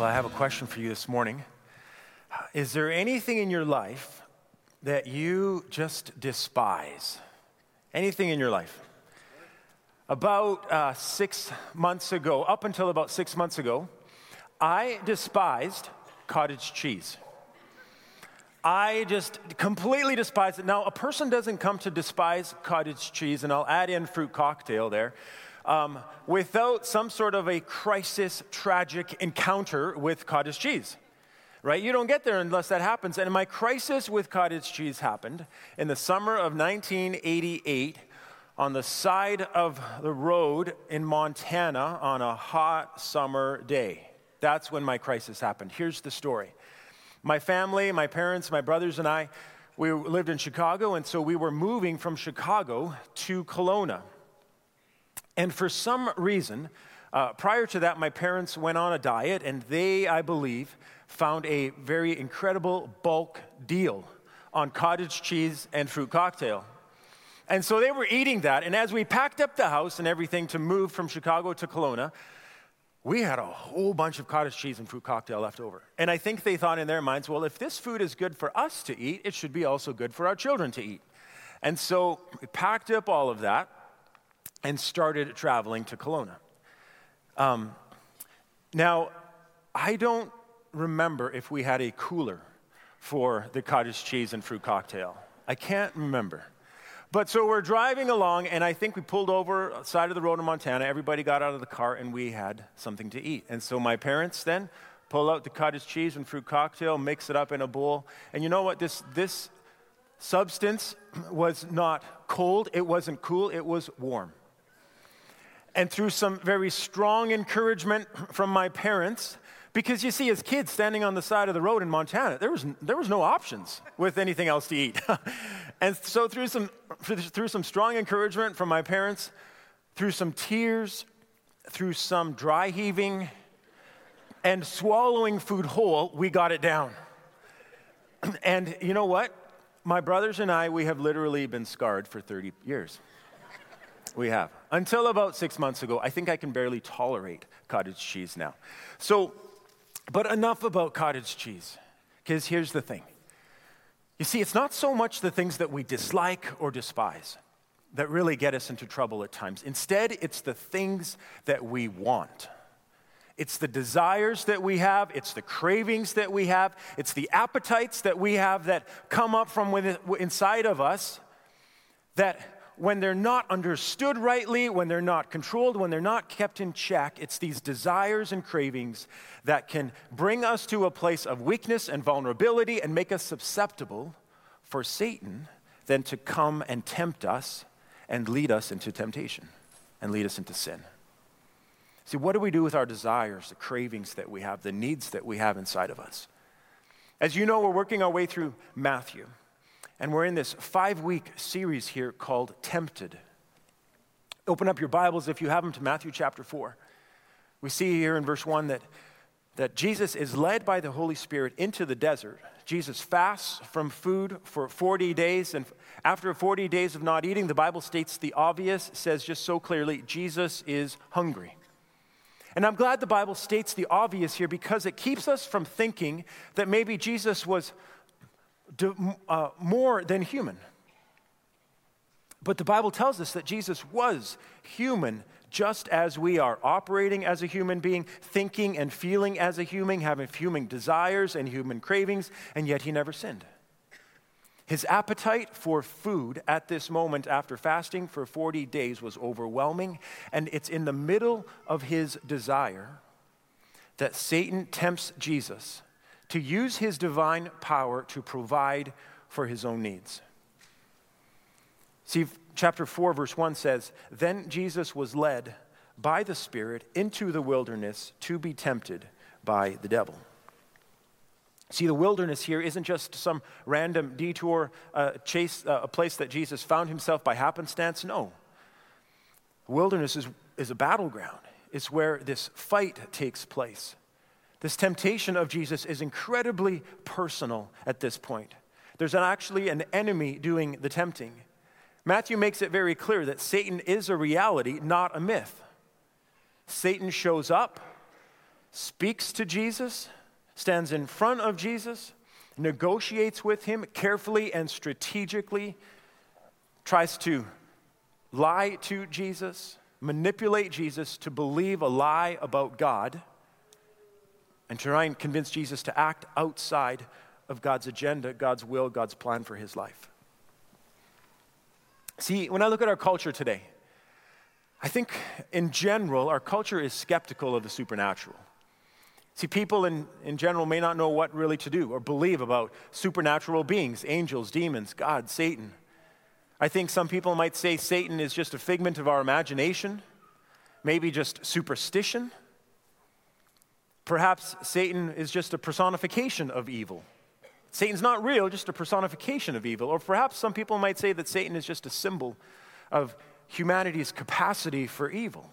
Well, I have a question for you this morning. Is there anything in your life that you just despise? Anything in your life? About uh, six months ago, up until about six months ago, I despised cottage cheese. I just completely despise it. Now, a person doesn't come to despise cottage cheese, and I'll add in fruit cocktail there um, without some sort of a crisis, tragic encounter with cottage cheese. Right? You don't get there unless that happens. And my crisis with cottage cheese happened in the summer of 1988 on the side of the road in Montana on a hot summer day. That's when my crisis happened. Here's the story. My family, my parents, my brothers, and I, we lived in Chicago, and so we were moving from Chicago to Kelowna. And for some reason, uh, prior to that, my parents went on a diet, and they, I believe, found a very incredible bulk deal on cottage cheese and fruit cocktail. And so they were eating that, and as we packed up the house and everything to move from Chicago to Kelowna, we had a whole bunch of cottage cheese and fruit cocktail left over. And I think they thought in their minds, well, if this food is good for us to eat, it should be also good for our children to eat. And so we packed up all of that and started traveling to Kelowna. Um, now, I don't remember if we had a cooler for the cottage cheese and fruit cocktail. I can't remember. But so we're driving along, and I think we pulled over side of the road in Montana. Everybody got out of the car, and we had something to eat. And so my parents then pull out the cottage cheese and fruit cocktail, mix it up in a bowl. And you know what? This, this substance was not cold, it wasn't cool, it was warm and through some very strong encouragement from my parents, because you see, as kids standing on the side of the road in Montana, there was, there was no options with anything else to eat. and so, through some, through some strong encouragement from my parents, through some tears, through some dry heaving, and swallowing food whole, we got it down. and you know what? My brothers and I, we have literally been scarred for 30 years. We have. Until about six months ago, I think I can barely tolerate cottage cheese now. So, but enough about cottage cheese, because here's the thing. You see, it's not so much the things that we dislike or despise that really get us into trouble at times. Instead, it's the things that we want. It's the desires that we have, it's the cravings that we have, it's the appetites that we have that come up from within, inside of us that when they're not understood rightly, when they're not controlled, when they're not kept in check, it's these desires and cravings that can bring us to a place of weakness and vulnerability and make us susceptible for Satan then to come and tempt us and lead us into temptation and lead us into sin. See, what do we do with our desires, the cravings that we have, the needs that we have inside of us? As you know, we're working our way through Matthew. And we're in this five week series here called Tempted. Open up your Bibles, if you have them, to Matthew chapter 4. We see here in verse 1 that, that Jesus is led by the Holy Spirit into the desert. Jesus fasts from food for 40 days, and after 40 days of not eating, the Bible states the obvious, says just so clearly Jesus is hungry. And I'm glad the Bible states the obvious here because it keeps us from thinking that maybe Jesus was uh, more than human. But the Bible tells us that Jesus was human just as we are, operating as a human being, thinking and feeling as a human, having human desires and human cravings, and yet he never sinned. His appetite for food at this moment after fasting for 40 days was overwhelming, and it's in the middle of his desire that Satan tempts Jesus to use his divine power to provide for his own needs. See, chapter 4, verse 1 says, Then Jesus was led by the Spirit into the wilderness to be tempted by the devil. See, the wilderness here isn't just some random detour, uh, chase, uh, a place that Jesus found himself by happenstance. No. Wilderness is, is a battleground, it's where this fight takes place. This temptation of Jesus is incredibly personal at this point. There's actually an enemy doing the tempting. Matthew makes it very clear that Satan is a reality, not a myth. Satan shows up, speaks to Jesus, stands in front of Jesus, negotiates with him carefully and strategically, tries to lie to Jesus, manipulate Jesus to believe a lie about God, and try and convince Jesus to act outside of God's agenda, God's will, God's plan for his life. See, when I look at our culture today, I think in general, our culture is skeptical of the supernatural. See, people in, in general may not know what really to do or believe about supernatural beings, angels, demons, God, Satan. I think some people might say Satan is just a figment of our imagination, maybe just superstition. Perhaps Satan is just a personification of evil. Satan's not real, just a personification of evil. Or perhaps some people might say that Satan is just a symbol of humanity's capacity for evil.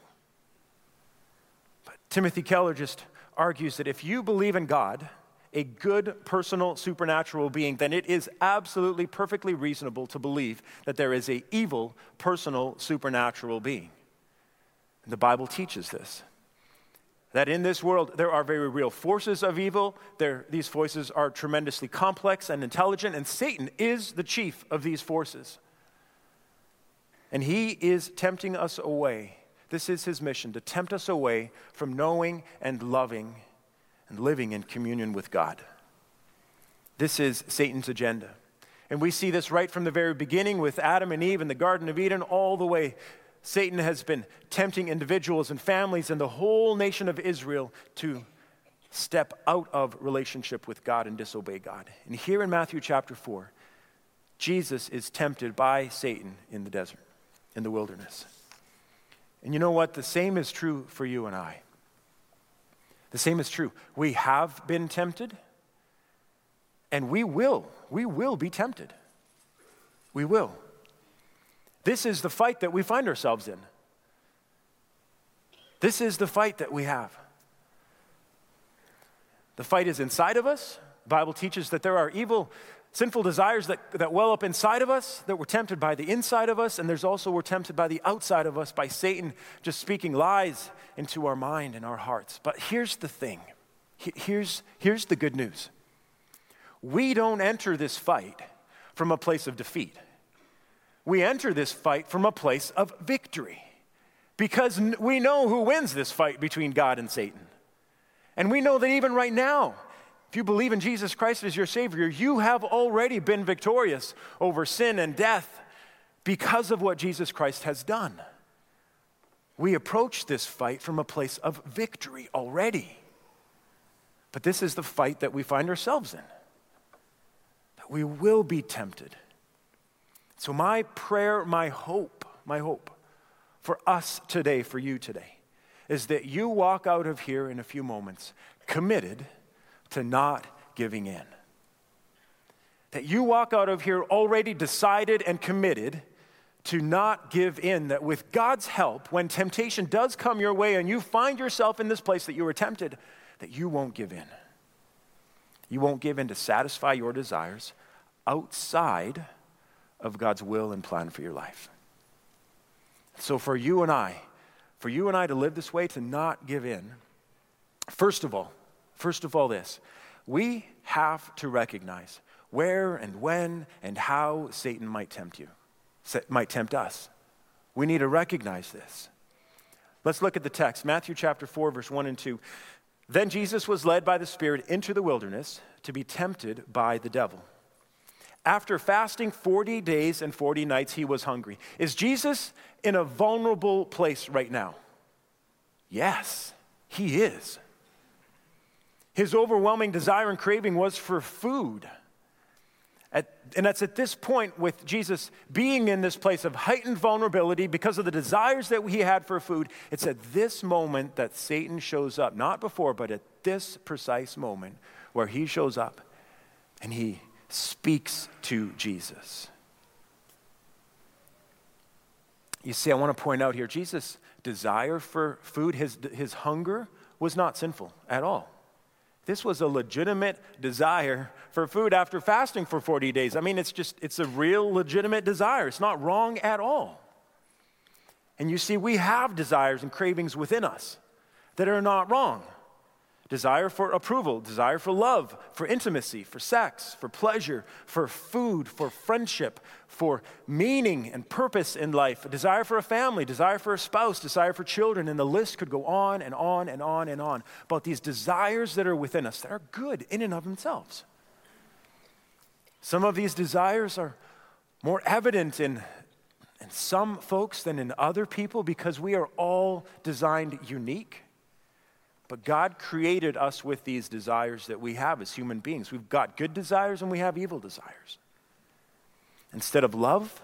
But Timothy Keller just argues that if you believe in God, a good, personal, supernatural being, then it is absolutely perfectly reasonable to believe that there is a evil, personal, supernatural being. And the Bible teaches this. That in this world there are very real forces of evil. There, these forces are tremendously complex and intelligent, and Satan is the chief of these forces. And he is tempting us away. This is his mission to tempt us away from knowing and loving and living in communion with God. This is Satan's agenda. And we see this right from the very beginning with Adam and Eve in the Garden of Eden, all the way. Satan has been tempting individuals and families and the whole nation of Israel to step out of relationship with God and disobey God. And here in Matthew chapter 4, Jesus is tempted by Satan in the desert, in the wilderness. And you know what? The same is true for you and I. The same is true. We have been tempted, and we will. We will be tempted. We will. This is the fight that we find ourselves in. This is the fight that we have. The fight is inside of us. The Bible teaches that there are evil, sinful desires that, that well up inside of us, that we're tempted by the inside of us, and there's also we're tempted by the outside of us, by Satan just speaking lies into our mind and our hearts. But here's the thing here's, here's the good news we don't enter this fight from a place of defeat, we enter this fight from a place of victory because we know who wins this fight between God and Satan. And we know that even right now, if you believe in Jesus Christ as your Savior, you have already been victorious over sin and death because of what Jesus Christ has done we approach this fight from a place of victory already. But this is the fight that we find ourselves in. That we will be tempted. So, my prayer, my hope, my hope for us today, for you today, is that you walk out of here in a few moments committed to not giving in. That you walk out of here already decided and committed to not give in, that with God's help, when temptation does come your way and you find yourself in this place that you were tempted, that you won't give in. You won't give in to satisfy your desires outside of God's will and plan for your life. So, for you and I, for you and I to live this way, to not give in, first of all, first of all, this, we have to recognize where and when and how Satan might tempt you might tempt us. We need to recognize this. Let's look at the text Matthew chapter 4, verse 1 and 2. Then Jesus was led by the Spirit into the wilderness to be tempted by the devil. After fasting 40 days and 40 nights, he was hungry. Is Jesus in a vulnerable place right now? Yes, he is. His overwhelming desire and craving was for food. At, and that's at this point with Jesus being in this place of heightened vulnerability because of the desires that he had for food. It's at this moment that Satan shows up, not before, but at this precise moment where he shows up and he speaks to Jesus. You see, I want to point out here Jesus' desire for food, his, his hunger, was not sinful at all. This was a legitimate desire for food after fasting for 40 days. I mean, it's just, it's a real legitimate desire. It's not wrong at all. And you see, we have desires and cravings within us that are not wrong. Desire for approval, desire for love, for intimacy, for sex, for pleasure, for food, for friendship, for meaning and purpose in life, a desire for a family, desire for a spouse, desire for children, and the list could go on and on and on and on about these desires that are within us that are good in and of themselves. Some of these desires are more evident in, in some folks than in other people because we are all designed unique. But God created us with these desires that we have as human beings. We've got good desires and we have evil desires. Instead of love,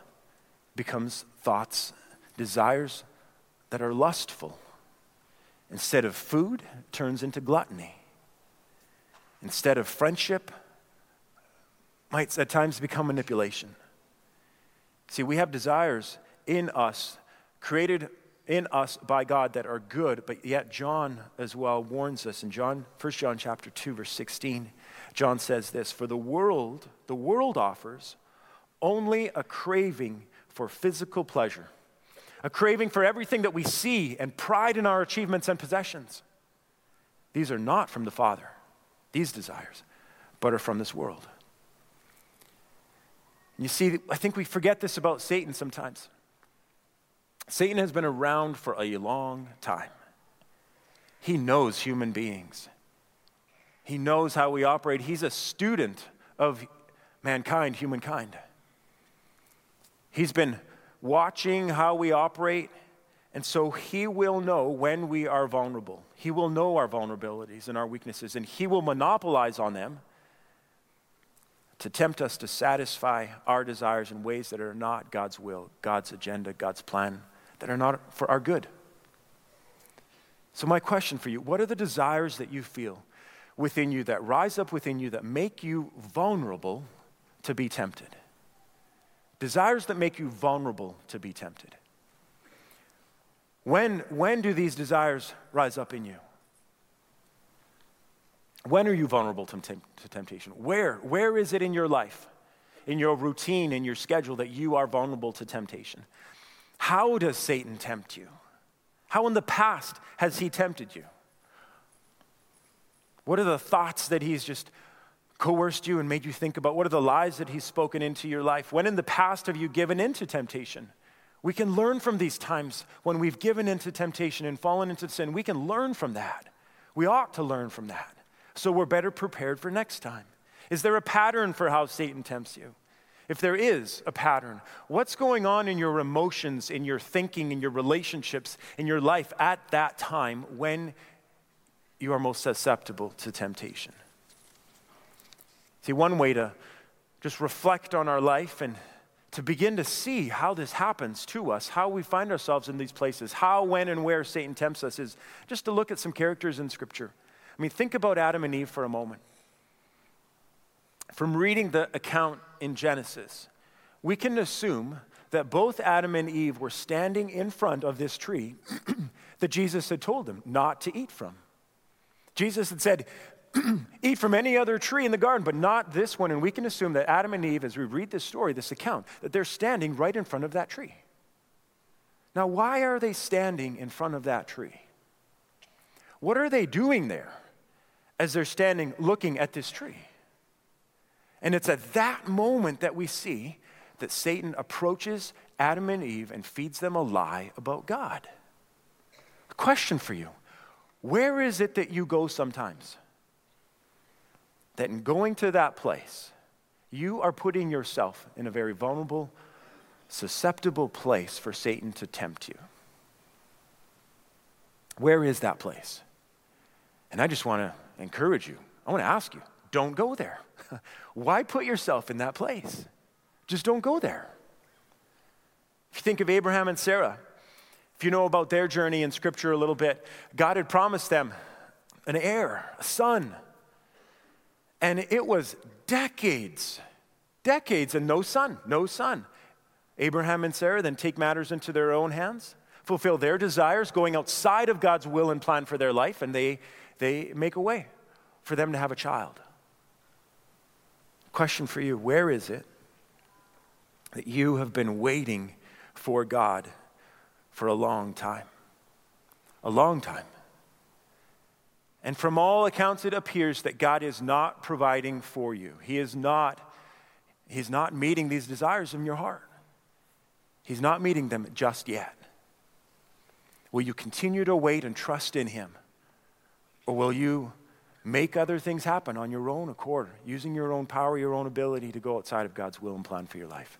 becomes thoughts, desires that are lustful. Instead of food, turns into gluttony. Instead of friendship, might at times become manipulation. See, we have desires in us created in us by God that are good, but yet John as well warns us in John 1 John chapter 2 verse 16. John says this, for the world, the world offers only a craving for physical pleasure. A craving for everything that we see and pride in our achievements and possessions. These are not from the Father, these desires, but are from this world. You see, I think we forget this about Satan sometimes. Satan has been around for a long time. He knows human beings. He knows how we operate. He's a student of mankind, humankind. He's been watching how we operate, and so he will know when we are vulnerable. He will know our vulnerabilities and our weaknesses, and he will monopolize on them to tempt us to satisfy our desires in ways that are not God's will, God's agenda, God's plan that are not for our good. So, my question for you what are the desires that you feel within you that rise up within you that make you vulnerable to be tempted? Desires that make you vulnerable to be tempted. When, when do these desires rise up in you? When are you vulnerable to, to temptation? Where? Where is it in your life, in your routine, in your schedule that you are vulnerable to temptation? How does Satan tempt you? How in the past has he tempted you? What are the thoughts that he's just coerced you and made you think about? What are the lies that he's spoken into your life? When in the past have you given into temptation? We can learn from these times when we've given into temptation and fallen into sin. We can learn from that. We ought to learn from that. So we're better prepared for next time. Is there a pattern for how Satan tempts you? If there is a pattern, what's going on in your emotions, in your thinking, in your relationships, in your life at that time when you are most susceptible to temptation? See, one way to just reflect on our life and to begin to see how this happens to us, how we find ourselves in these places, how, when, and where Satan tempts us, is just to look at some characters in Scripture. I mean, think about Adam and Eve for a moment from reading the account in Genesis, we can assume that both Adam and Eve were standing in front of this tree that Jesus had told them not to eat from. Jesus had said, Eat from any other tree in the garden, but not this one. And we can assume that Adam and Eve, as we read this story, this account, that they're standing right in front of that tree. Now, why are they standing in front of that tree? What are they doing there as they're standing looking at this tree? And it's at that moment that we see that Satan approaches Adam and Eve and feeds them a lie about God. A question for you Where is it that you go sometimes? That in going to that place, you are putting yourself in a very vulnerable, susceptible place for Satan to tempt you. Where is that place? And I just want to encourage you. I want to ask you don't go there. Why put yourself in that place? Just don't go there. If you think of Abraham and Sarah, if you know about their journey in Scripture a little bit, God had promised them an heir, a son. And it was decades, decades, and no son, no son. Abraham and Sarah then take matters into their own hands, fulfill their desires, going outside of God's will and plan for their life, and they, they make a way for them to have a child. Question for you Where is it that you have been waiting for God for a long time? A long time. And from all accounts, it appears that God is not providing for you. He is not, he's not meeting these desires in your heart. He's not meeting them just yet. Will you continue to wait and trust in Him? Or will you make other things happen on your own accord, using your own power, your own ability to go outside of God's will and plan for your life?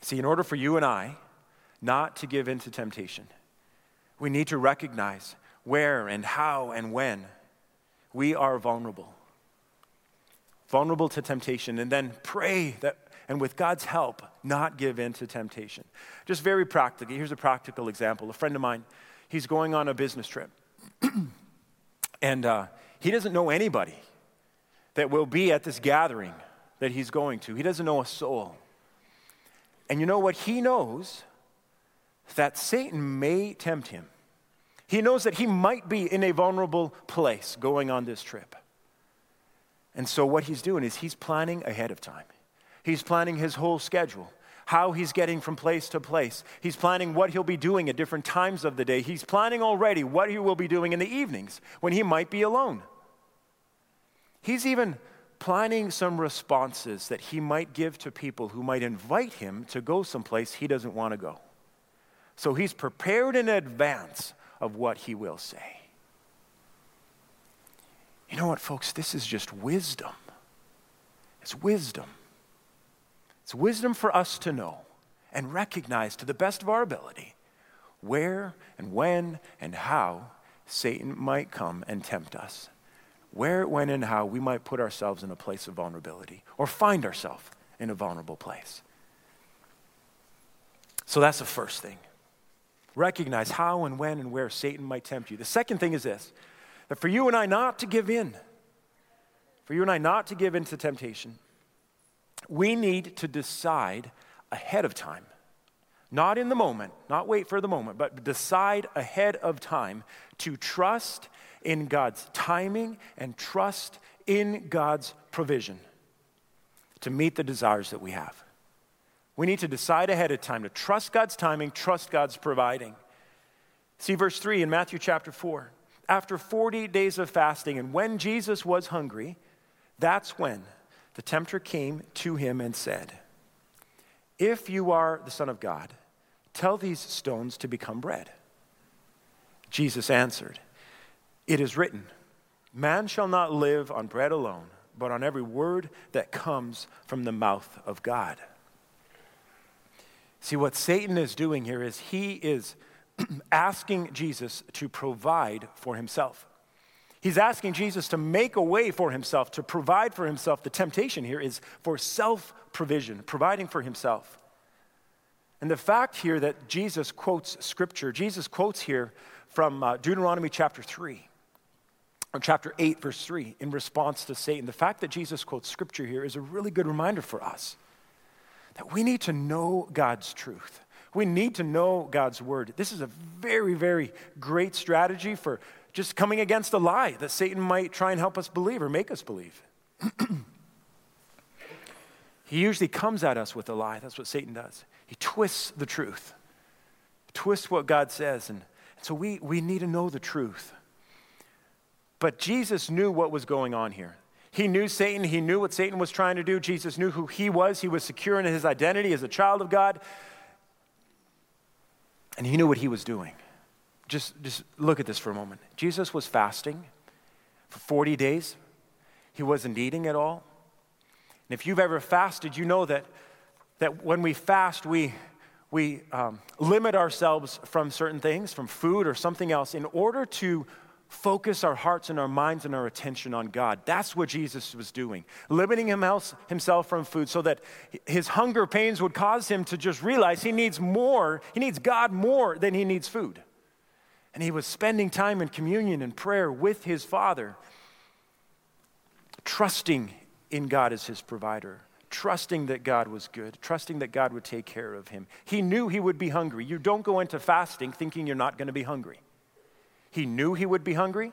See, in order for you and I not to give in to temptation, we need to recognize where and how and when we are vulnerable. Vulnerable to temptation, and then pray that, and with God's help, not give in to temptation. Just very practically, here's a practical example. A friend of mine, he's going on a business trip, and uh, he doesn't know anybody that will be at this gathering that he's going to. He doesn't know a soul. And you know what? He knows that Satan may tempt him. He knows that he might be in a vulnerable place going on this trip. And so, what he's doing is he's planning ahead of time. He's planning his whole schedule, how he's getting from place to place. He's planning what he'll be doing at different times of the day. He's planning already what he will be doing in the evenings when he might be alone. He's even planning some responses that he might give to people who might invite him to go someplace he doesn't want to go. So he's prepared in advance of what he will say. You know what, folks? This is just wisdom. It's wisdom. It's wisdom for us to know and recognize to the best of our ability where and when and how Satan might come and tempt us. Where, when, and how we might put ourselves in a place of vulnerability or find ourselves in a vulnerable place. So that's the first thing recognize how and when and where Satan might tempt you. The second thing is this that for you and I not to give in, for you and I not to give in to temptation, we need to decide ahead of time. Not in the moment, not wait for the moment, but decide ahead of time to trust in God's timing and trust in God's provision to meet the desires that we have. We need to decide ahead of time to trust God's timing, trust God's providing. See verse 3 in Matthew chapter 4. After 40 days of fasting, and when Jesus was hungry, that's when the tempter came to him and said, If you are the Son of God, tell these stones to become bread. Jesus answered, It is written, Man shall not live on bread alone, but on every word that comes from the mouth of God. See, what Satan is doing here is he is asking Jesus to provide for himself. He's asking Jesus to make a way for himself, to provide for himself. The temptation here is for self provision, providing for himself. And the fact here that Jesus quotes scripture, Jesus quotes here from uh, Deuteronomy chapter 3, or chapter 8, verse 3, in response to Satan. The fact that Jesus quotes scripture here is a really good reminder for us that we need to know God's truth. We need to know God's word. This is a very, very great strategy for just coming against a lie that Satan might try and help us believe or make us believe. he usually comes at us with a lie. That's what Satan does. He twists the truth, twists what God says. And so we, we need to know the truth. But Jesus knew what was going on here. He knew Satan. He knew what Satan was trying to do. Jesus knew who he was. He was secure in his identity as a child of God. And he knew what he was doing. Just, just look at this for a moment. Jesus was fasting for 40 days, he wasn't eating at all. And if you've ever fasted, you know that, that when we fast, we, we um, limit ourselves from certain things, from food or something else, in order to focus our hearts and our minds and our attention on God. That's what Jesus was doing, limiting himself from food so that his hunger pains would cause him to just realize he needs more, he needs God more than he needs food. And he was spending time in communion and prayer with his Father, trusting in God as his provider. Trusting that God was good, trusting that God would take care of him. He knew he would be hungry. You don't go into fasting thinking you're not going to be hungry. He knew he would be hungry.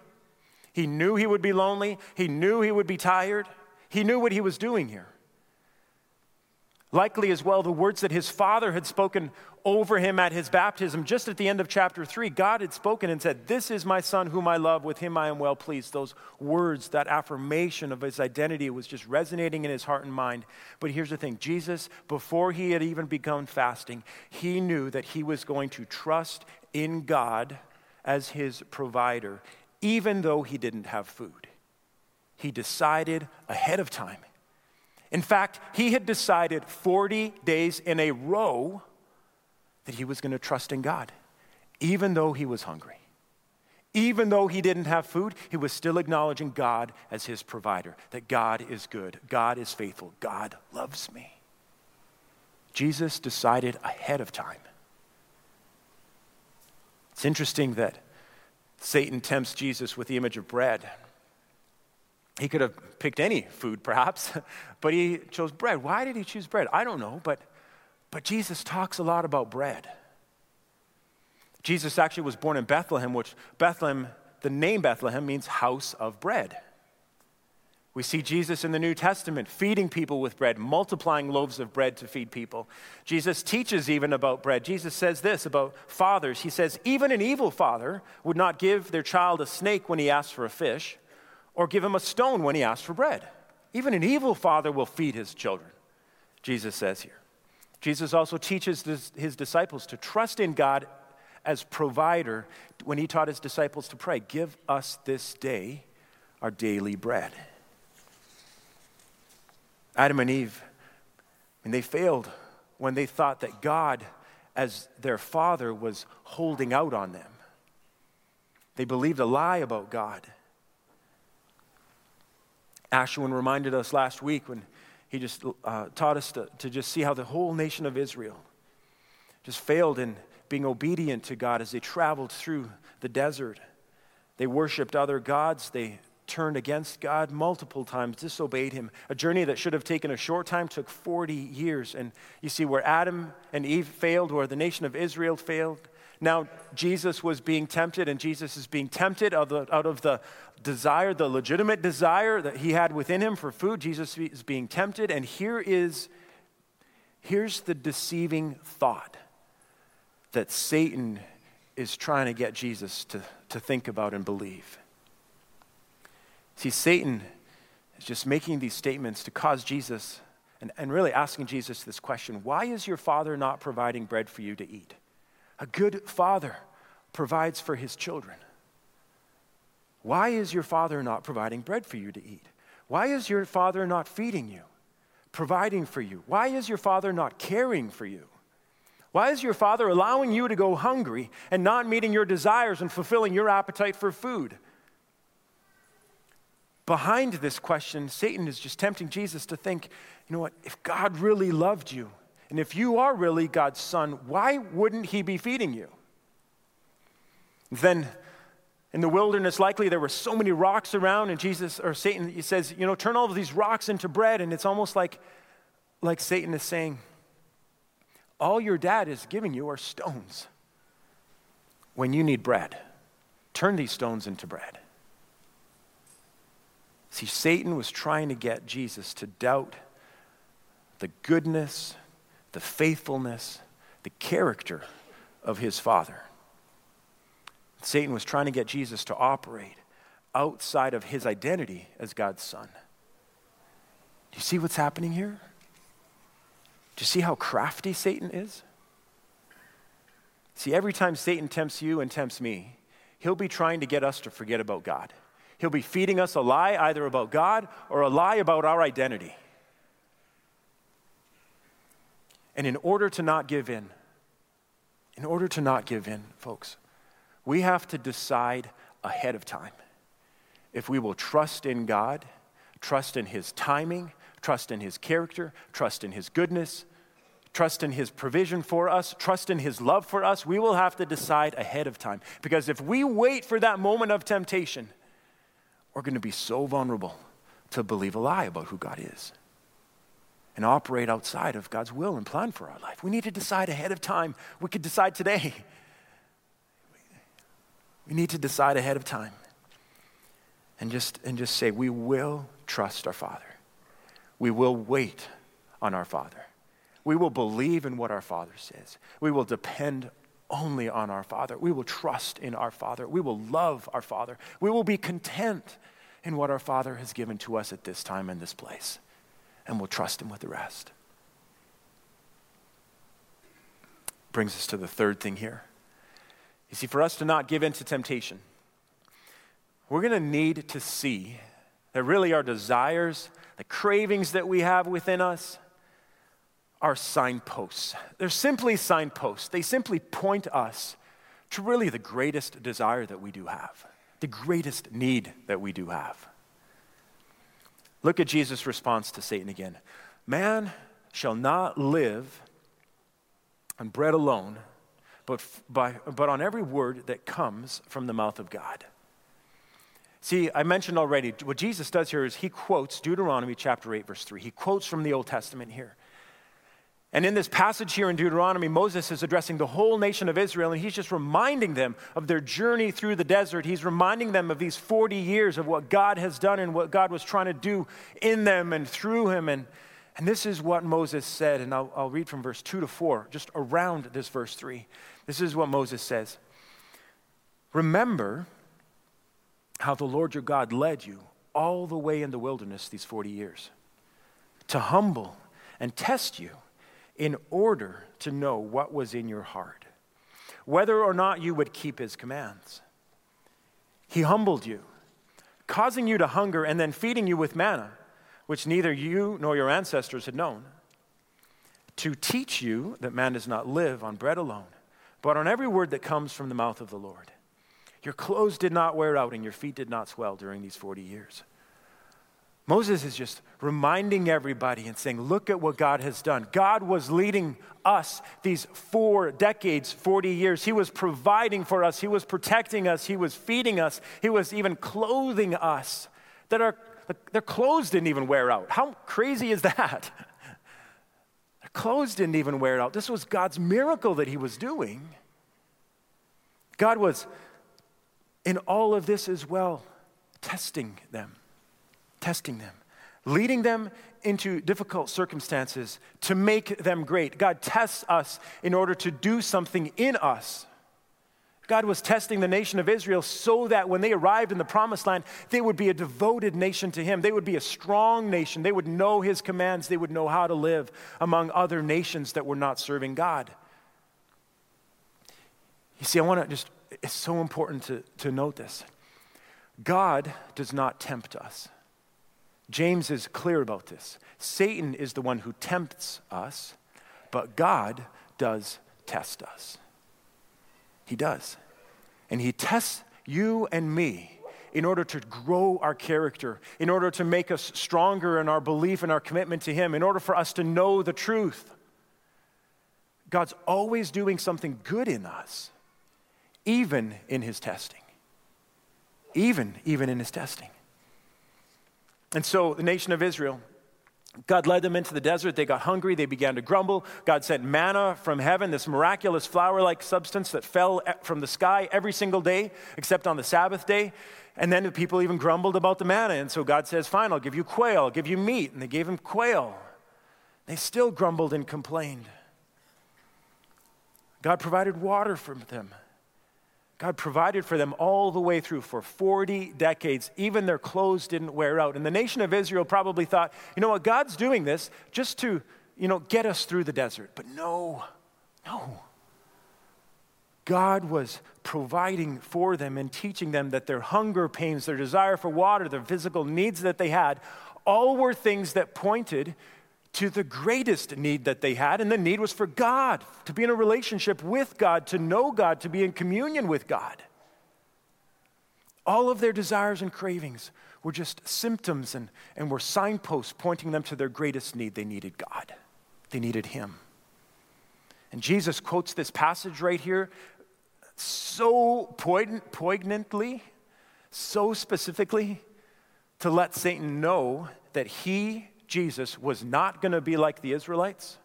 He knew he would be lonely. He knew he would be tired. He knew what he was doing here. Likely as well, the words that his father had spoken over him at his baptism, just at the end of chapter 3, God had spoken and said, This is my son whom I love, with him I am well pleased. Those words, that affirmation of his identity was just resonating in his heart and mind. But here's the thing Jesus, before he had even begun fasting, he knew that he was going to trust in God as his provider, even though he didn't have food. He decided ahead of time in fact, he had decided 40 days in a row that he was going to trust in God, even though he was hungry. Even though he didn't have food, he was still acknowledging God as his provider, that God is good, God is faithful, God loves me. Jesus decided ahead of time. It's interesting that Satan tempts Jesus with the image of bread. He could have picked any food, perhaps, but he chose bread. Why did he choose bread? I don't know, but, but Jesus talks a lot about bread. Jesus actually was born in Bethlehem, which Bethlehem, the name Bethlehem means house of bread. We see Jesus in the New Testament feeding people with bread, multiplying loaves of bread to feed people. Jesus teaches even about bread. Jesus says this about fathers. He says, Even an evil father would not give their child a snake when he asks for a fish or give him a stone when he asks for bread. Even an evil father will feed his children, Jesus says here. Jesus also teaches his disciples to trust in God as provider when he taught his disciples to pray, Give us this day our daily bread. Adam and Eve, and they failed when they thought that God, as their father, was holding out on them. They believed a lie about God. Ashwin reminded us last week when he just uh, taught us to, to just see how the whole nation of Israel just failed in being obedient to God as they traveled through the desert. They worshiped other gods. They turned against God multiple times, disobeyed Him. A journey that should have taken a short time took 40 years. And you see, where Adam and Eve failed, where the nation of Israel failed, now Jesus was being tempted, and Jesus is being tempted out of, the, out of the desire, the legitimate desire that he had within him for food. Jesus is being tempted, and here is here's the deceiving thought that Satan is trying to get Jesus to, to think about and believe. See, Satan is just making these statements to cause Jesus and, and really asking Jesus this question Why is your father not providing bread for you to eat? A good father provides for his children. Why is your father not providing bread for you to eat? Why is your father not feeding you, providing for you? Why is your father not caring for you? Why is your father allowing you to go hungry and not meeting your desires and fulfilling your appetite for food? Behind this question, Satan is just tempting Jesus to think, you know what, if God really loved you, and if you are really God's son, why wouldn't he be feeding you? Then in the wilderness, likely there were so many rocks around, and Jesus or Satan he says, you know, turn all of these rocks into bread. And it's almost like, like Satan is saying, all your dad is giving you are stones when you need bread. Turn these stones into bread. See, Satan was trying to get Jesus to doubt the goodness the faithfulness, the character of his Father. Satan was trying to get Jesus to operate outside of his identity as God's Son. Do you see what's happening here? Do you see how crafty Satan is? See, every time Satan tempts you and tempts me, he'll be trying to get us to forget about God. He'll be feeding us a lie either about God or a lie about our identity. And in order to not give in, in order to not give in, folks, we have to decide ahead of time if we will trust in God, trust in His timing, trust in His character, trust in His goodness, trust in His provision for us, trust in His love for us. We will have to decide ahead of time. Because if we wait for that moment of temptation, we're going to be so vulnerable to believe a lie about who God is and operate outside of God's will and plan for our life. We need to decide ahead of time. We could decide today. We need to decide ahead of time and just, and just say, we will trust our Father. We will wait on our Father. We will believe in what our Father says. We will depend only on our Father. We will trust in our Father. We will love our Father. We will be content in what our Father has given to us at this time and this place. And we'll trust Him with the rest. Brings us to the third thing here. You see, for us to not give in to temptation, we're going to need to see that really our desires, the cravings that we have within us, are signposts. They're simply signposts. They simply point us to really the greatest desire that we do have, the greatest need that we do have. Look at Jesus' response to Satan again Man shall not live on bread alone, but, by, but on every word that comes from the mouth of God. See, I mentioned already, what Jesus does here is he quotes Deuteronomy chapter 8, verse 3. He quotes from the Old Testament here. And in this passage here in Deuteronomy, Moses is addressing the whole nation of Israel, and he's just reminding them of their journey through the desert. He's reminding them of these 40 years of what God has done and what God was trying to do in them and through him. And, and this is what Moses said, and I'll, I'll read from verse 2 to 4, just around this verse 3. This is what Moses says Remember how the Lord your God led you all the way in the wilderness these 40 years to humble and test you in order to know what was in your heart, whether or not you would keep his commands. He humbled you, causing you to hunger and then feeding you with manna, which neither you nor your ancestors had known, to teach you that man does not live on bread alone, but on every word that comes from the mouth of the Lord. Your clothes did not wear out and your feet did not swell during these 40 years. Moses is just reminding everybody and saying, Look at what God has done. God was leading us these four decades, 40 years. He was providing for us, He was protecting us, He was feeding us, He was even clothing us. That our, their clothes didn't even wear out. How crazy is that? Their clothes didn't even wear out. This was God's miracle that He was doing. God was in all of this as well, testing them testing them, leading them into difficult circumstances to make them great. God tests us in order to do something in us. God was testing the nation of Israel so that when they arrived in the promised land, they would be a devoted nation to Him. They would be a strong nation. They would know His commands. They would know how to live among other nations that were not serving God. You see, I want to just, it's so important to, to note this. God does not tempt us. James is clear about this. Satan is the one who tempts us, but God does test us. He does. And He tests you and me in order to grow our character, in order to make us stronger in our belief and our commitment to Him, in order for us to know the truth. God's always doing something good in us, even in His testing. Even, even in His testing. And so the nation of Israel, God led them into the desert. They got hungry. They began to grumble. God sent manna from heaven, this miraculous flour like substance that fell from the sky every single day, except on the Sabbath day. And then the people even grumbled about the manna. And so God says, Fine, I'll give you quail, I'll give you meat. And they gave him quail. They still grumbled and complained. God provided water for them. God provided for them all the way through for 40 decades. Even their clothes didn't wear out. And the nation of Israel probably thought, you know what, God's doing this just to, you know, get us through the desert. But no, no. God was providing for them and teaching them that their hunger pains, their desire for water, their physical needs that they had, all were things that pointed to the greatest need that they had, and the need was for God, to be in a relationship with God, to know God, to be in communion with God. All of their desires and cravings were just symptoms and, and were signposts pointing them to their greatest need. They needed God, they needed Him. And Jesus quotes this passage right here so poignantly, so specifically, to let Satan know that he Jesus was not going to be like the Israelites.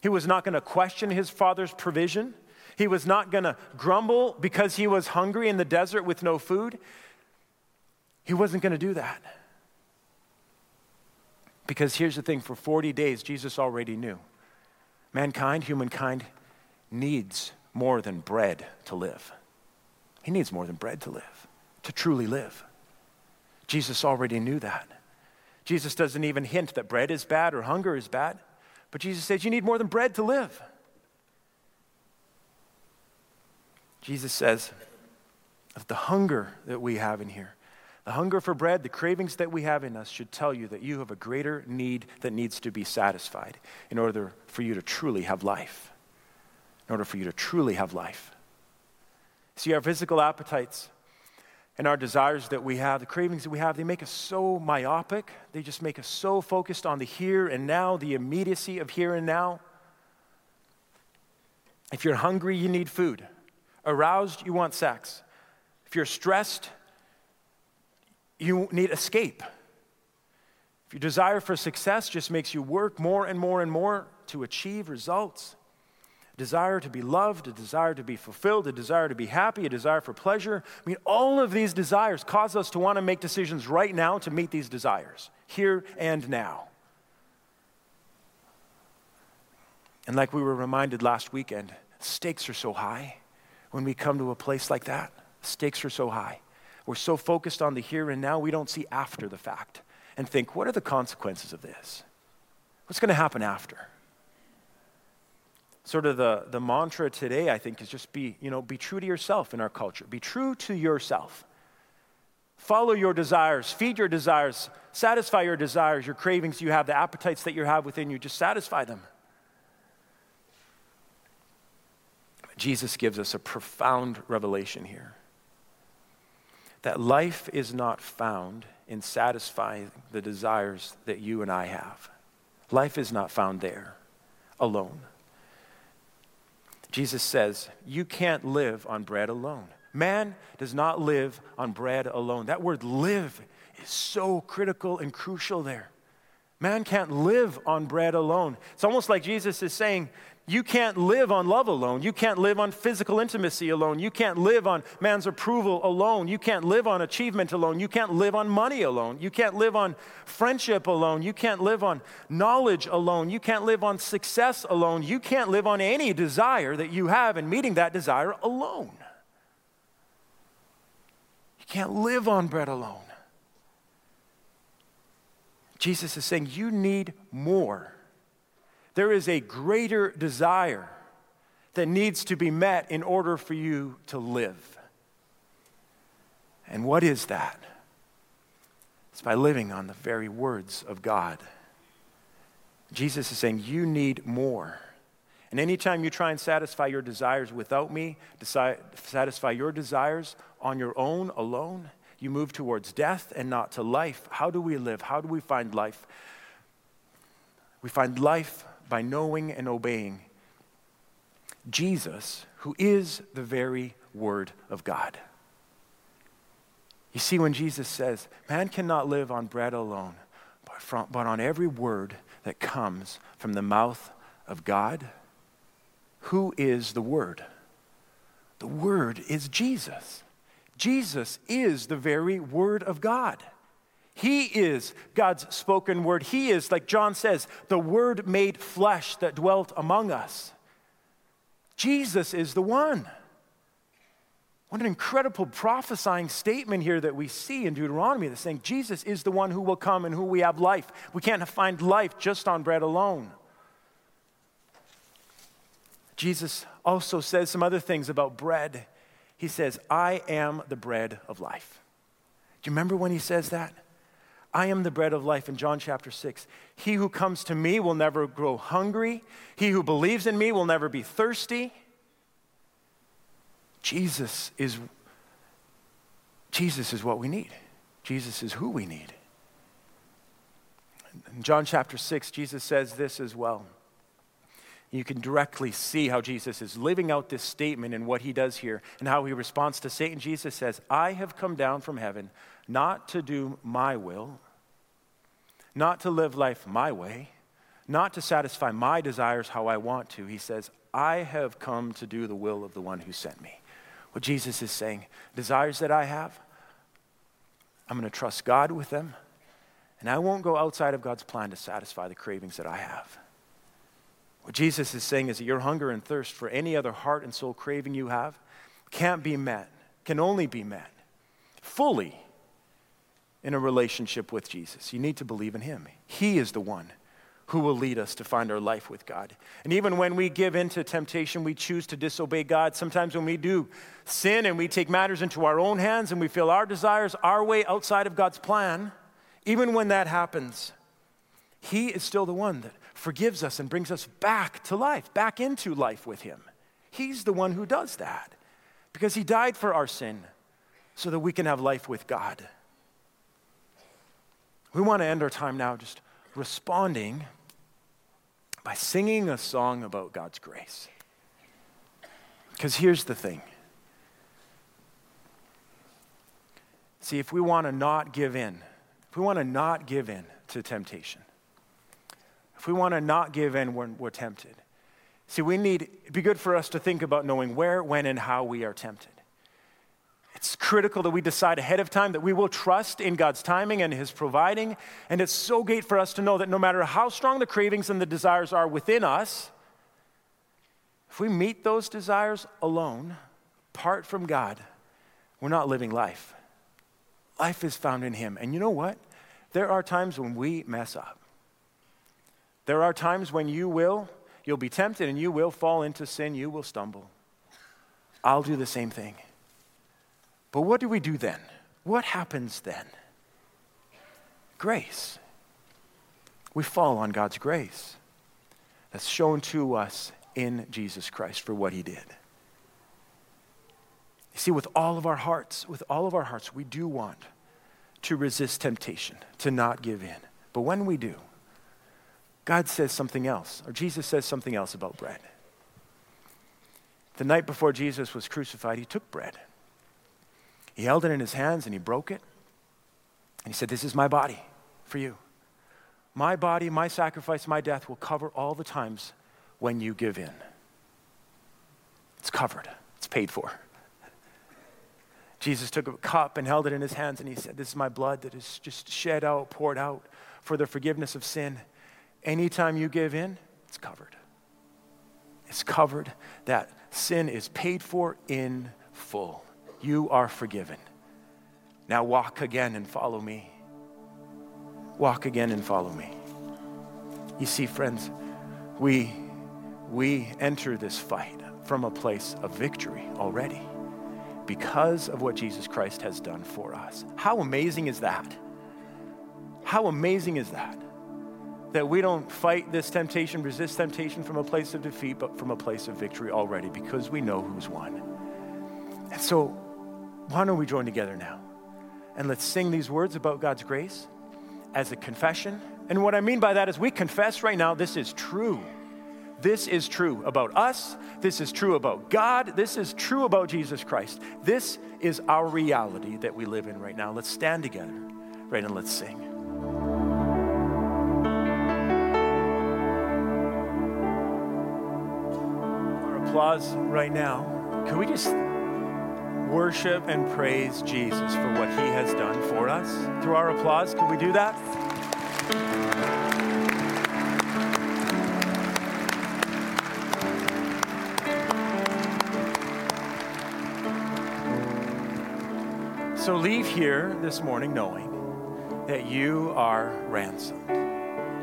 He was not going to question his father's provision. He was not going to grumble because he was hungry in the desert with no food. He wasn't going to do that. Because here's the thing for 40 days, Jesus already knew Mankind, humankind, needs more than bread to live. He needs more than bread to live, to truly live. Jesus already knew that. Jesus doesn't even hint that bread is bad or hunger is bad, but Jesus says you need more than bread to live. Jesus says that the hunger that we have in here, the hunger for bread, the cravings that we have in us should tell you that you have a greater need that needs to be satisfied in order for you to truly have life. In order for you to truly have life. See, our physical appetites and our desires that we have, the cravings that we have, they make us so myopic. They just make us so focused on the here and now, the immediacy of here and now. If you're hungry, you need food. Aroused, you want sex. If you're stressed, you need escape. If your desire for success just makes you work more and more and more to achieve results, desire to be loved, a desire to be fulfilled, a desire to be happy, a desire for pleasure. I mean, all of these desires cause us to want to make decisions right now to meet these desires, here and now. And like we were reminded last weekend, stakes are so high when we come to a place like that. Stakes are so high. We're so focused on the here and now, we don't see after the fact and think, what are the consequences of this? What's going to happen after? Sort of the, the mantra today, I think, is just be, you know, be true to yourself in our culture. Be true to yourself. Follow your desires, feed your desires, satisfy your desires, your cravings you have, the appetites that you have within you. Just satisfy them. Jesus gives us a profound revelation here that life is not found in satisfying the desires that you and I have. Life is not found there alone. Jesus says, You can't live on bread alone. Man does not live on bread alone. That word live is so critical and crucial there. Man can't live on bread alone. It's almost like Jesus is saying, you can't live on love alone. You can't live on physical intimacy alone. You can't live on man's approval alone. You can't live on achievement alone. You can't live on money alone. You can't live on friendship alone. You can't live on knowledge alone. You can't live on success alone. You can't live on any desire that you have and meeting that desire alone. You can't live on bread alone. Jesus is saying you need more there is a greater desire that needs to be met in order for you to live. And what is that? It's by living on the very words of God. Jesus is saying, You need more. And anytime you try and satisfy your desires without me, decide, satisfy your desires on your own, alone, you move towards death and not to life. How do we live? How do we find life? We find life by knowing and obeying Jesus, who is the very Word of God. You see, when Jesus says, Man cannot live on bread alone, but, from, but on every word that comes from the mouth of God, who is the Word? The Word is Jesus. Jesus is the very Word of God. He is God's spoken word. He is, like John says, the word made flesh that dwelt among us. Jesus is the one. What an incredible prophesying statement here that we see in Deuteronomy that's saying Jesus is the one who will come and who we have life. We can't find life just on bread alone. Jesus also says some other things about bread. He says, I am the bread of life. Do you remember when he says that? I am the bread of life in John chapter 6. He who comes to me will never grow hungry. He who believes in me will never be thirsty. Jesus is Jesus is what we need. Jesus is who we need. In John chapter 6, Jesus says this as well. You can directly see how Jesus is living out this statement and what he does here and how he responds to Satan. Jesus says, I have come down from heaven not to do my will, not to live life my way, not to satisfy my desires how I want to. He says, I have come to do the will of the one who sent me. What Jesus is saying, desires that I have, I'm going to trust God with them, and I won't go outside of God's plan to satisfy the cravings that I have. What Jesus is saying is that your hunger and thirst for any other heart and soul craving you have can't be met, can only be met fully in a relationship with Jesus. You need to believe in Him. He is the one who will lead us to find our life with God. And even when we give in to temptation, we choose to disobey God. Sometimes when we do sin and we take matters into our own hands and we feel our desires our way outside of God's plan, even when that happens, He is still the one that forgives us and brings us back to life, back into life with Him. He's the one who does that because He died for our sin so that we can have life with God. We want to end our time now just responding by singing a song about God's grace. Because here's the thing. See, if we want to not give in, if we want to not give in to temptation, if we want to not give in when we're tempted, see, we need, it'd be good for us to think about knowing where, when, and how we are tempted. It's critical that we decide ahead of time that we will trust in God's timing and His providing. And it's so great for us to know that no matter how strong the cravings and the desires are within us, if we meet those desires alone, apart from God, we're not living life. Life is found in Him. And you know what? There are times when we mess up. There are times when you will, you'll be tempted and you will fall into sin, you will stumble. I'll do the same thing. But what do we do then? What happens then? Grace. We fall on God's grace that's shown to us in Jesus Christ for what he did. You see, with all of our hearts, with all of our hearts, we do want to resist temptation, to not give in. But when we do, God says something else, or Jesus says something else about bread. The night before Jesus was crucified, he took bread. He held it in his hands and he broke it. And he said, This is my body for you. My body, my sacrifice, my death will cover all the times when you give in. It's covered, it's paid for. Jesus took a cup and held it in his hands and he said, This is my blood that is just shed out, poured out for the forgiveness of sin. Anytime you give in, it's covered. It's covered. That sin is paid for in full. You are forgiven. Now walk again and follow me. Walk again and follow me. You see, friends, we, we enter this fight from a place of victory already because of what Jesus Christ has done for us. How amazing is that? How amazing is that? That we don't fight this temptation, resist temptation from a place of defeat, but from a place of victory already because we know who's won. And so why don't we join together now? And let's sing these words about God's grace as a confession. And what I mean by that is we confess right now this is true. This is true about us. This is true about God. This is true about Jesus Christ. This is our reality that we live in right now. Let's stand together, right, and let's sing. Applause right now. Can we just worship and praise Jesus for what he has done for us through our applause. Can we do that? So leave here this morning knowing that you are ransomed.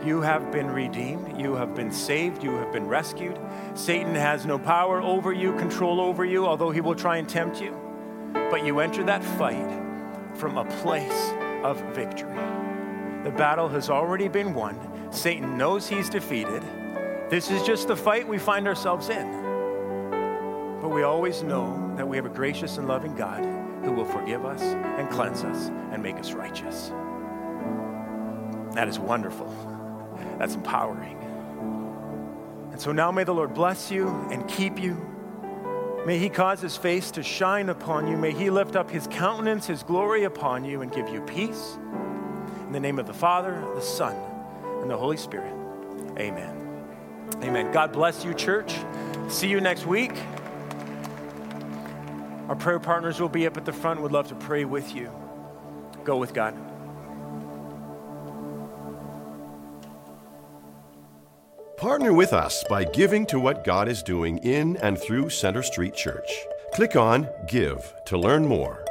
You have been redeemed. You have been saved. You have been rescued. Satan has no power over you, control over you, although he will try and tempt you. But you enter that fight from a place of victory. The battle has already been won. Satan knows he's defeated. This is just the fight we find ourselves in. But we always know that we have a gracious and loving God who will forgive us and cleanse us and make us righteous. That is wonderful. That's empowering. And so now may the Lord bless you and keep you. May he cause his face to shine upon you. May he lift up his countenance, his glory upon you, and give you peace. In the name of the Father, the Son, and the Holy Spirit. Amen. Amen. God bless you, church. See you next week. Our prayer partners will be up at the front. Would love to pray with you. Go with God. Partner with us by giving to what God is doing in and through Center Street Church. Click on Give to learn more.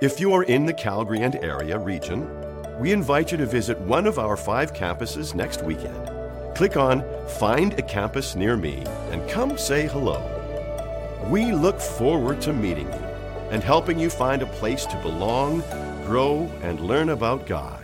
If you are in the Calgary and area region, we invite you to visit one of our five campuses next weekend. Click on Find a Campus Near Me and come say hello. We look forward to meeting you and helping you find a place to belong, grow, and learn about God.